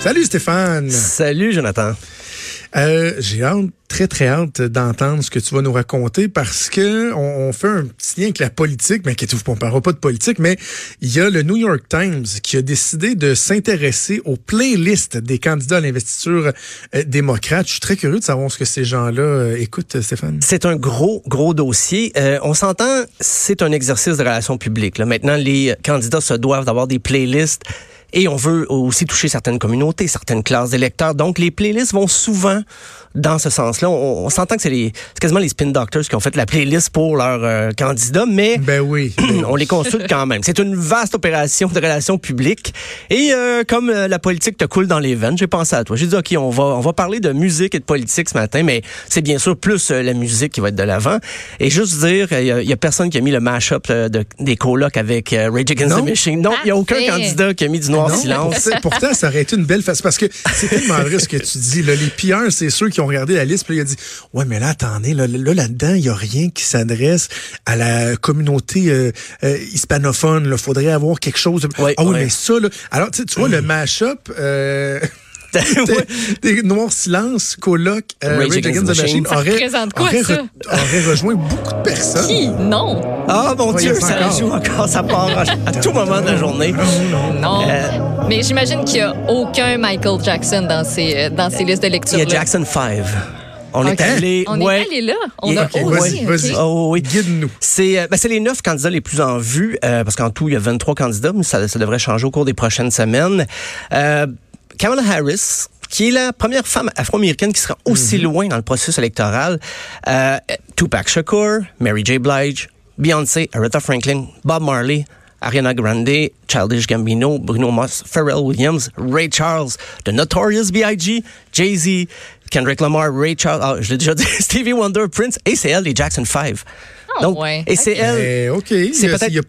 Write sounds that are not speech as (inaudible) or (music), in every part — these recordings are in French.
Salut Stéphane. Salut Jonathan. Euh, J'ai hâte, très très hâte d'entendre ce que tu vas nous raconter parce que on, on fait un petit lien avec la politique, mais pas, on parlera pas de politique, mais il y a le New York Times qui a décidé de s'intéresser aux playlists des candidats à l'investiture euh, démocrate. Je suis très curieux de savoir ce que ces gens-là euh, écoutent, Stéphane. C'est un gros, gros dossier. Euh, on s'entend, c'est un exercice de relations publiques. Là. Maintenant, les candidats se doivent d'avoir des playlists et on veut aussi toucher certaines communautés, certaines classes d'électeurs. Donc, les playlists vont souvent dans ce sens-là. On, on s'entend que c'est les, c'est quasiment les spin doctors qui ont fait la playlist pour leurs euh, candidats, mais Ben oui. (clears throat) on les consulte quand même. C'est une vaste opération de relations publiques. Et euh, comme euh, la politique te coule dans les veines, j'ai pensé à toi. J'ai dit, OK, on va, on va parler de musique et de politique ce matin, mais c'est bien sûr plus euh, la musique qui va être de l'avant. Et juste dire, il y, a- personne qui a mis le mash-up euh, de, des colocs avec euh, Rage Against Non. the Machine. Non, il n'y a aucun candidat qui a mis du noir Non, silence. pourtant, pourtant, ça aurait été une belle face parce que c'est tellement (laughs) vrai ce que tu dis. Là, les pilleurs, c'est ceux qui ont regardé la liste, puis il a dit Ouais, mais là, attendez, là, là, là-dedans, il n'y a rien qui s'adresse à la communauté euh, euh, hispanophone. Il faudrait avoir quelque chose. Ah oui, mais ça, là. Alors, tu vois, le mash-up. Euh. (laughs) des, (laughs) Noirs Silence, Coloc, euh, Rage Rage Against Against the the Machine aurait, quoi, aurait, ça? re- aurait rejoint beaucoup de personnes. Qui? Non. Ah, mon y Dieu, ça encore. joue encore, ça part à, tout moment de la journée. Non. Euh, Mais j'imagine qu'il n'y a aucun Michael Jackson dans ces, euh, dans ces listes de lecture. Il y a Jackson 5. On Ok. est allé. On ouais. est allé là. On a ok, Ok, osé, vas-y, ok. vas-y. Oh, oui. Guide-nous. C'est euh, ben, c'est les neuf candidats les plus en vue, euh, parce qu'en tout, il y a 23 candidats, mais ça, ça devrait changer au cours des prochaines semaines. Euh, Kamala Harris, qui est la première femme afro-américaine qui sera aussi Mhm. loin dans le processus électoral. Euh, Tupac Shakur, Mary J. Blige, Beyoncé, Aretha Franklin, Bob Marley, Ariana Grande, Childish Gambino, Bruno Mars, Pharrell Williams, Ray Charles, The Notorious B.I.G., Jay-Z, Kendrick Lamar, Ray Charles, ah, je l'ai déjà (laughs) dit, Stevie Wonder, Prince, et c'est elle, les Jackson 5. Ah, Donc, ouais. et c'est elle. Eh, OK. C'est Il y a- peut-être- il y a-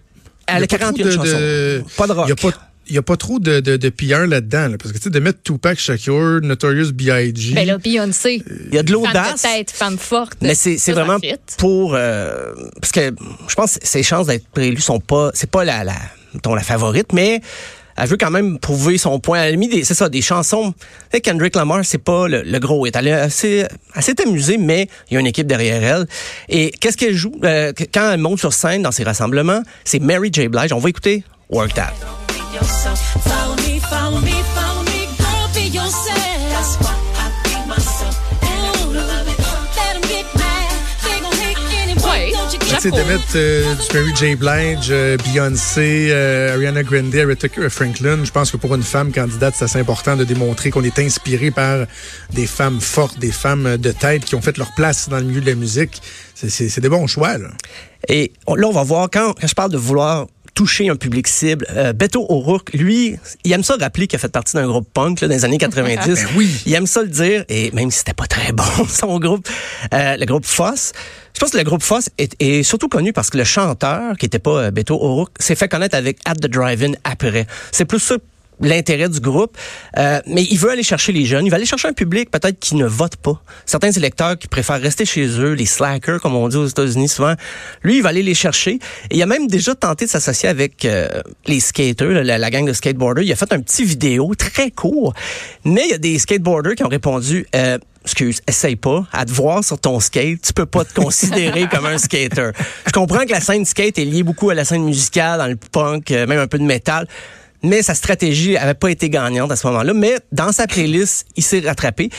Elle a il y a pas 41 trop de- de- chansons. Pas de rock. Il y a pas il y a pas trop de, de, de pilleurs là-dedans, là, parce que tu sais, de mettre Tupac Shakur, Notorious B.I.G. Ben là, Beyoncé. Il y a de Femme de l'audace. tête, femme forte. Mais c'est vraiment pour euh, parce que je pense que ses chances d'être préélue sont pas c'est pas la la mettons, la favorite mais elle veut quand même prouver son point. Elle a mis des, c'est ça, des chansons. Tu sais, Kendrick Lamar, c'est pas le, le gros hit. Elle est assez, assez amusée, mais il y a une équipe derrière elle. Et qu'est-ce qu'elle joue euh, quand elle monte sur scène dans ses rassemblements C'est Mary J. Blige. On va écouter Work That. Yourself. Follow me, follow me, follow me, girl, be yourself. That's why I myself. Sais, de mettre euh, du Mary J. Blige, euh, Beyoncé, euh, Ariana Grande, Aretha Franklin, je pense que pour une femme candidate, c'est assez important de démontrer qu'on est inspiré par des femmes fortes, des femmes de tête qui ont fait leur place dans le milieu de la musique. C'est- C'est c'est des bons choix, là. Et on- là, on va voir, quand, quand je parle de vouloir toucher un public cible, euh, Beto O'Rourke, lui, il aime ça rappeler qu'il a fait partie d'un groupe punk là, dans les années (laughs) 90. Ben oui. Il aime ça le dire, et même si c'était pas très bon, (laughs) son groupe, euh, le groupe Foss. Je pense que le groupe Foss est, est surtout connu parce que le chanteur, qui était pas euh, Beto O'Rourke, s'est fait connaître avec At the Drive-In après. C'est plus ça l'intérêt du groupe, Euh, mais il veut aller chercher les jeunes, il va aller chercher un public peut-être qui ne vote pas. Certains électeurs qui préfèrent rester chez eux, les slackers comme on dit aux États-Unis souvent, lui il va aller les chercher. Et il a même déjà tenté de s'associer avec euh, les skaters, la, la gang de skateboarders. Il a fait un petit vidéo très court, mais il y a des skateboarders qui ont répondu. Euh, Excuse, essaye pas. À te voir sur ton skate, tu peux pas te considérer comme un skater. Je comprends que la scène skate est liée beaucoup à la scène musicale, dans le punk, euh, même un peu de métal. Mais sa stratégie avait pas été gagnante à ce moment-là. Mais dans sa playlist, il s'est rattrapé.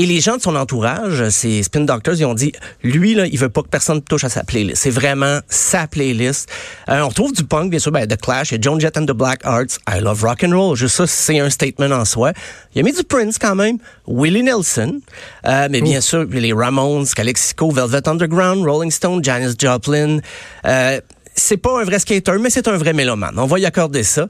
Et les gens de son entourage, ces Spin Doctors, ils ont dit, lui, là, il veut pas que personne touche à sa playlist. C'est vraiment sa playlist. Euh, on retrouve du punk, bien sûr, ben, The Clash, a Joan Jett and the Black Arts, I Love Rock and Roll. Juste ça, c'est un statement en soi. Il a mis du Prince quand même, Willie Nelson, euh, mais bien sûr, les Ramones, Calexico, Velvet Underground, Rolling Stone, Janis Joplin. Euh, c'est pas un vrai skater, mais c'est un vrai mélomane. On va y accorder ça.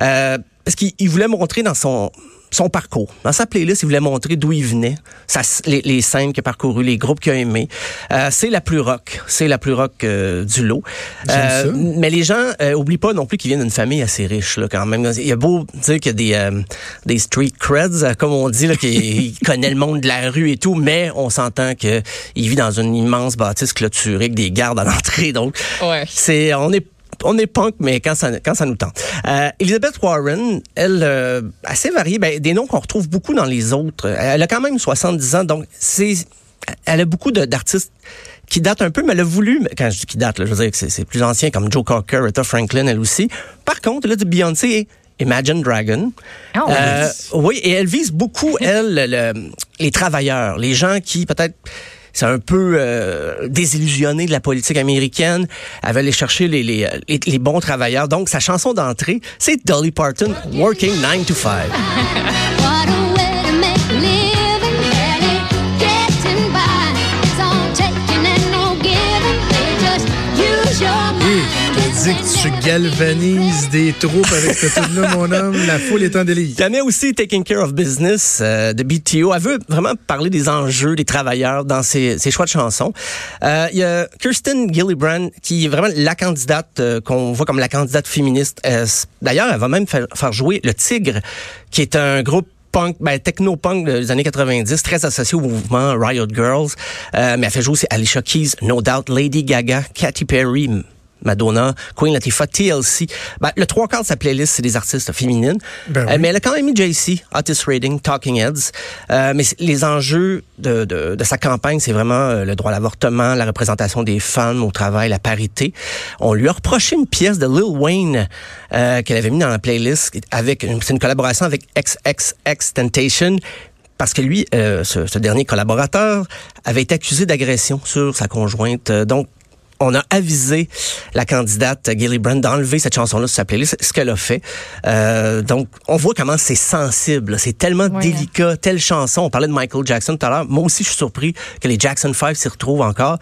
Euh, parce qu'il il voulait montrer dans son son parcours. Dans sa playlist, il voulait montrer d'où il venait, sa- les, les scènes qu'il a parcourues, les groupes qu'il a aimés. Euh, c'est la plus rock. C'est la plus rock euh, du lot. Ça. Mais les gens euh, oublient pas non plus qu'il vient d'une famille assez riche là, quand même. Il y a beau dire qu'il y a des, euh, des street creds, euh, comme on dit, là, qu'il il (laughs) connaît le monde de la rue et tout, mais on s'entend qu'il vit dans une immense bâtisse clôturée avec des gardes à l'entrée. Donc, Ouais. c'est on est on est punk, mais quand ça, quand ça nous tente. Euh, Elizabeth Warren, elle, euh, assez variée, ben, des noms qu'on retrouve beaucoup dans les autres. Elle a quand même 70 ans, donc c'est, elle a beaucoup d'artistes qui datent un peu, mais elle a voulu, quand je dis qui datent, là, je veux dire que c'est plus ancien, comme Joe Cocker, Rita Franklin, elle aussi. Par contre, elle a du Beyoncé et Imagine Dragon. Ah oui. Euh, oui, et elle vise beaucoup, elle, le- le- les travailleurs, les gens qui peut-être c'est un peu euh, désillusionné de la politique américaine. Elle va aller chercher les, les bons travailleurs. Donc, sa chanson d'entrée, c'est Dolly Parton, Working 9 to 5. (laughs) dis que tu galvanises des troupes avec cette tune-là, mon homme. La foule est en délire. Il a aussi Taking Care of Business euh, de BTO. Elle veut vraiment parler des enjeux des travailleurs dans ses, choix de chansons. Euh, il y a Kirsten Gillibrand qui est vraiment la candidate euh, qu'on voit comme la candidate féministe. D'ailleurs, elle va même faire, jouer le Tigre, qui est un groupe punk, ben, techno-punk des années 90, très associé au mouvement Riot Girls. Mais elle fait jouer aussi Alicia Keys, No Doubt, Lady Gaga, Katy Perry, Madonna, Queen Latifah, TLC. Ben, le trois quarts de sa playlist, c'est des artistes féminines. Ben oui. Euh, mais elle a quand même mis JC, Otis Redding, Talking Heads. Euh, mais les enjeux de, de, de sa campagne, c'est vraiment euh, le droit à l'avortement, la représentation des femmes au travail, la parité. On lui a reproché une pièce de Lil Wayne euh, qu'elle avait mis dans la playlist avec c'est une collaboration avec XXX Temptation. Parce que lui, euh, ce, ce dernier collaborateur, avait été accusé d'agression sur sa conjointe. Donc, on a avisé la candidate Gillibrand d'enlever cette chanson-là sur sa playlist, ce qu'elle a fait. Euh, donc, on voit comment c'est sensible, c'est tellement Ouais. délicat, telle chanson. On parlait de Michael Jackson tout à l'heure. Moi aussi, je suis surpris que les Jackson 5 s'y retrouvent encore.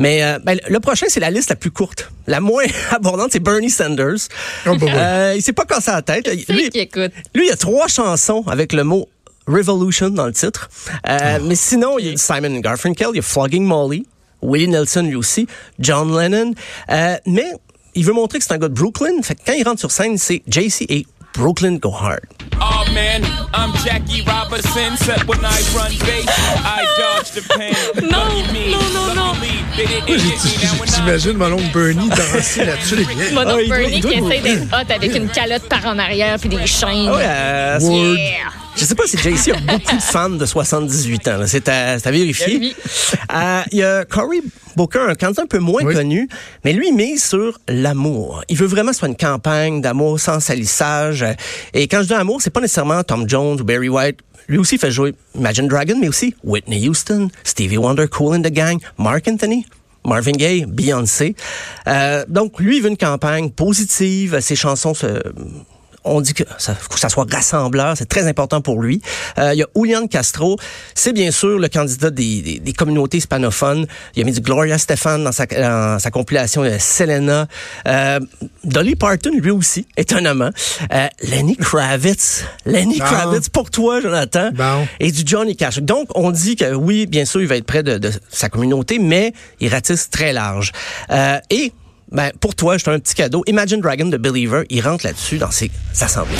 Mais euh, ben, le prochain, c'est la liste la plus courte. La moins (laughs) abondante, c'est Bernie Sanders. Oh, bah, bah. Euh, il s'est pas cassé la tête. Lui, qui écoute. lui, il y a trois chansons avec le mot Revolution dans le titre. Euh, Mais sinon, il y a Simon Garfunkel, il y a Flogging Molly, Willie Nelson lui aussi, John Lennon. Euh, mais il veut montrer que c'est un gars de Brooklyn. Fait que quand il rentre sur scène, c'est JC et Brooklyn Go Hard. Oh man, I'm Jackie Robinson. Except when I run base, I dodge the pain. (laughs) Non, non, non, non. J'imagine mon oncle Bernie danser là-dessus. les gars. Mon oncle doit- Bernie qui essaie d'être (laughs) hot avec une calotte par en arrière puis des chaînes. Ouais, Word. Yeah. Je sais pas si JC a beaucoup de fans de 78 ans. là. C'est à, c'est à vérifier. Il y a lui. Euh, Il y a Cory Booker, un candidat un peu moins Oui. connu, mais lui il mise sur l'amour. Il veut vraiment soit une campagne d'amour sans salissage. Et quand je dis amour, c'est pas nécessairement Tom Jones ou Barry White. Lui aussi fait jouer Imagine Dragon, mais aussi Whitney Houston, Stevie Wonder, Cool and the Gang, Mark Anthony. Marvin Gaye, Beyoncé. Euh, donc, lui, il veut une campagne positive. Ses chansons se, on dit que ça, faut que ça soit rassembleur, c'est très important pour lui. Euh, il y a Julian Castro, c'est bien sûr le candidat des, des, des communautés hispanophones. Il a mis du Gloria Stefan dans sa, dans sa compilation euh, Selena. Euh, Dolly Parton, lui aussi, étonnamment. Euh, Lenny Kravitz. Lenny Bon. Kravitz, pour toi, Jonathan. Bon. Et du Johnny Cash. Donc, on dit que oui, bien sûr, il va être près de, de sa communauté, mais il ratisse très large. Euh, et ben, pour toi, j'ai un petit cadeau. Imagine Dragon de Believer, il rentre là-dessus dans ses assemblées.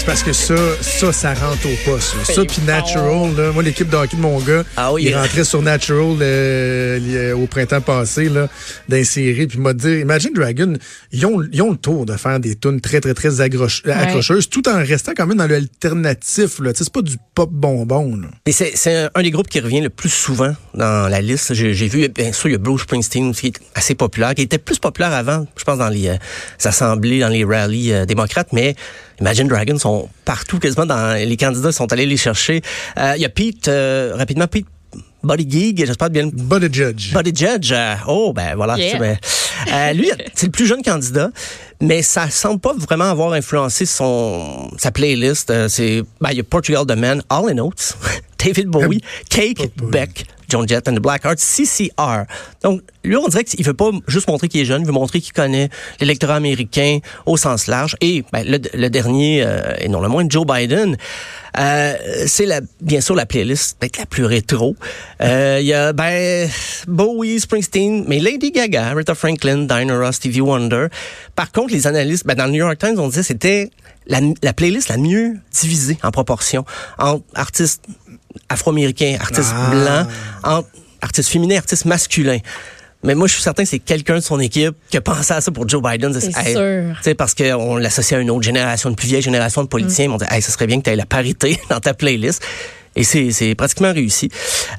C'est parce que ça, ça, ça rentre au poste. là. Ça, C'est puis. Natural, là, moi, l'équipe de hockey de mon gars, Ah oui, il il- rentrait sur Natural euh, li- au printemps passé, là, d'insérer, puis m'a dit, Imagine Dragon, ils ont, ils ont le tour de faire des tunes très, très, très accrocheuses, tout en restant quand même dans l'alternatif, là. Tu sais, c'est pas du pop bonbon, c'est, un, des groupes qui revient le plus souvent dans la liste. J'ai, vu, bien sûr, il y a Bruce Springsteen qui est assez populaire, qui était plus populaire avant, je pense, dans les euh, assemblées, dans les rallyes euh, démocrates, mais Imagine Dragons sont partout, quasiment dans les candidats sont allés les chercher. Euh, Il y a Pete, euh, rapidement, Pete Body Gig, j'espère bien Body Judge. Body Judge, euh, oh ben voilà, Yeah. tu sais, ben, euh, lui (laughs) c'est le plus jeune candidat, mais ça semble pas vraiment avoir influencé son sa playlist. Euh, c'est ben il y a Portugal The Man, All in Notes, (laughs) David Bowie, Cake, Pas Bowie. Beck, John Jett and the Blackhearts, CCR. Donc, lui, on dirait qu'il veut pas juste montrer qu'il est jeune, il veut montrer qu'il connaît l'électorat américain au sens large. Et ben, le, le dernier, euh, et non le moins, Joe Biden, euh, c'est la, bien sûr la playlist peut-être la plus rétro. Euh, Il y a ben Bowie, Springsteen, mais Lady Gaga, Rita Franklin, Diana Ross, Stevie Wonder. Par contre, les analystes, ben, dans le New York Times, on disait que c'était la, la playlist la mieux divisée en proportion entre artistes afro-américains, artistes Ah. blancs, entre artistes féminins, artistes masculins. Mais moi, je suis certain que c'est quelqu'un de son équipe qui a pensé à ça pour Joe Biden. C'est Hey, sûr. tu sais, parce qu'on l'associe à une autre génération, une plus vieille génération de politiciens. Mm. On dit, hey, ça serait bien que tu aies la parité (laughs) dans ta playlist. Et c'est pratiquement réussi.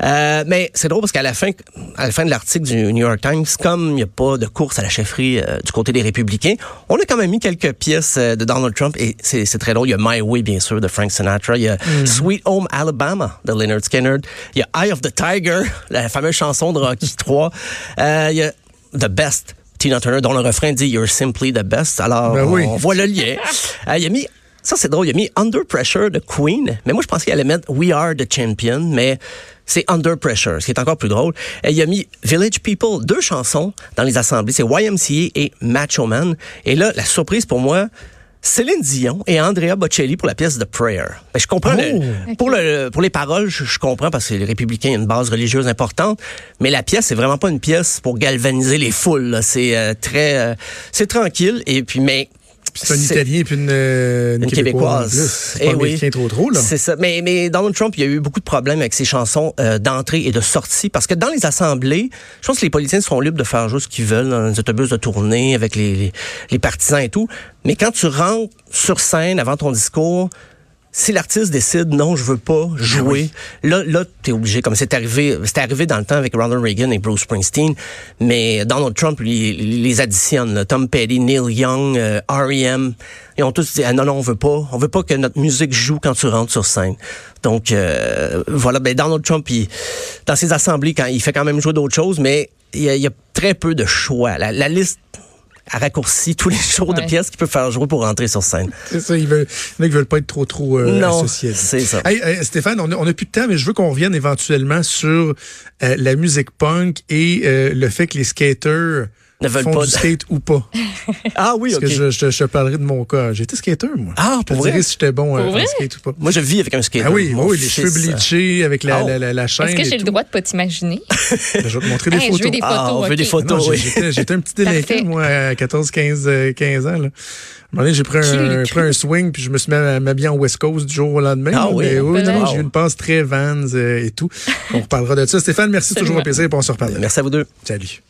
Euh, mais c'est drôle parce qu'à la fin, à la fin de l'article du New York Times, comme il n'y a pas de course à la chefferie euh, du côté des républicains, on a quand même mis quelques pièces euh, de Donald Trump et c'est très drôle. Il y a My Way, bien sûr, de Frank Sinatra. Il y a Sweet Home Alabama de Leonard Skinner. Il y a Eye of the Tiger, (laughs) la fameuse chanson de Rocky (laughs) 3. Euh, il y a The Best Tina Turner, dont le refrain dit You're simply the best. Alors, Ben oui. on voit le lien. (laughs) Il a mis, ça c'est drôle, il a mis Under Pressure de Queen, mais moi je pensais qu'il allait mettre We Are the Champion, mais c'est Under Pressure, ce qui est encore plus drôle. Et il a mis Village People, deux chansons dans les assemblées, c'est YMCA et Macho Man. Et là, la surprise pour moi, Céline Dion et Andrea Bocelli pour la pièce The Prayer. Ben, je comprends le- Oh. pour le pour les paroles, je, je comprends parce que les républicains ont une base religieuse importante, mais la pièce c'est vraiment pas une pièce pour galvaniser les foules. là. C'est euh, très euh, c'est tranquille et puis mais C'est un Italien puis une, euh, une une Québécoise. québécoise. C'est pas Eh oui. trop trop, là. C'est ça. Mais, mais Donald Trump, il y a eu beaucoup de problèmes avec ses chansons euh, d'entrée et de sortie parce que dans les assemblées, je pense que les politiciens sont libres de faire juste ce qu'ils veulent dans les autobus de tournée avec les, les, les partisans et tout. Mais quand tu rentres sur scène avant ton discours, si l'artiste décide non, je veux pas jouer, là, là, t'es obligé. Comme c'est arrivé, c'était arrivé dans le temps avec Ronald Reagan et Bruce Springsteen, mais Donald Trump lui, les additionne. là. Tom Petty, Neil Young, euh, R.E.M. Ils ont tous dit ah, non, non, on veut pas, on veut pas que notre musique joue quand tu rentres sur scène. Donc euh, voilà, ben Donald Trump, il, dans ses assemblées, quand il fait quand même jouer d'autres choses, mais il y, a, il y a très peu de choix. La, la liste a raccourci tous les (laughs) jours de pièces qu'il peut faire jouer pour rentrer sur scène. C'est ça, ils veulent, il y en a qui veulent pas être trop trop euh, Non, associés. à c'est ça. Hey, hey, Stéphane, on a, on a plus de temps, mais je veux qu'on revienne éventuellement sur euh, la musique punk et euh, le fait que les skaters Ne veulent font pas du de- skate ou pas. (laughs) Ah oui, Parce ok. que je, je, je parlerai de mon cas. J'étais skater, moi. Ah, je te pour dirais vrai? si j'étais bon euh, vrai? skate ou pas. Moi, je vis avec un skater. Ah oui, oui, les cheveux euh, bleachés avec la, Oh. la, la, la chaîne. Est-ce que j'ai le droit de pas t'imaginer? (laughs) Ben, je vais te montrer des Hey, je photos. veux des Ah, on veut ok. des photos. Non, oui. j'étais, j'étais un petit délinquant, moi, à 14, 15, euh, 15 ans. Là. À un moment donné, j'ai pris un, pris un swing, puis je me suis mis à m'habiller en West Coast du jour au lendemain. Ah oui? Mais oui, non, Wow. j'ai eu une passe très Vans euh, et tout. On reparlera de ça. Stéphane, merci, toujours un plaisir, et on se reparle. Merci à vous deux. Salut.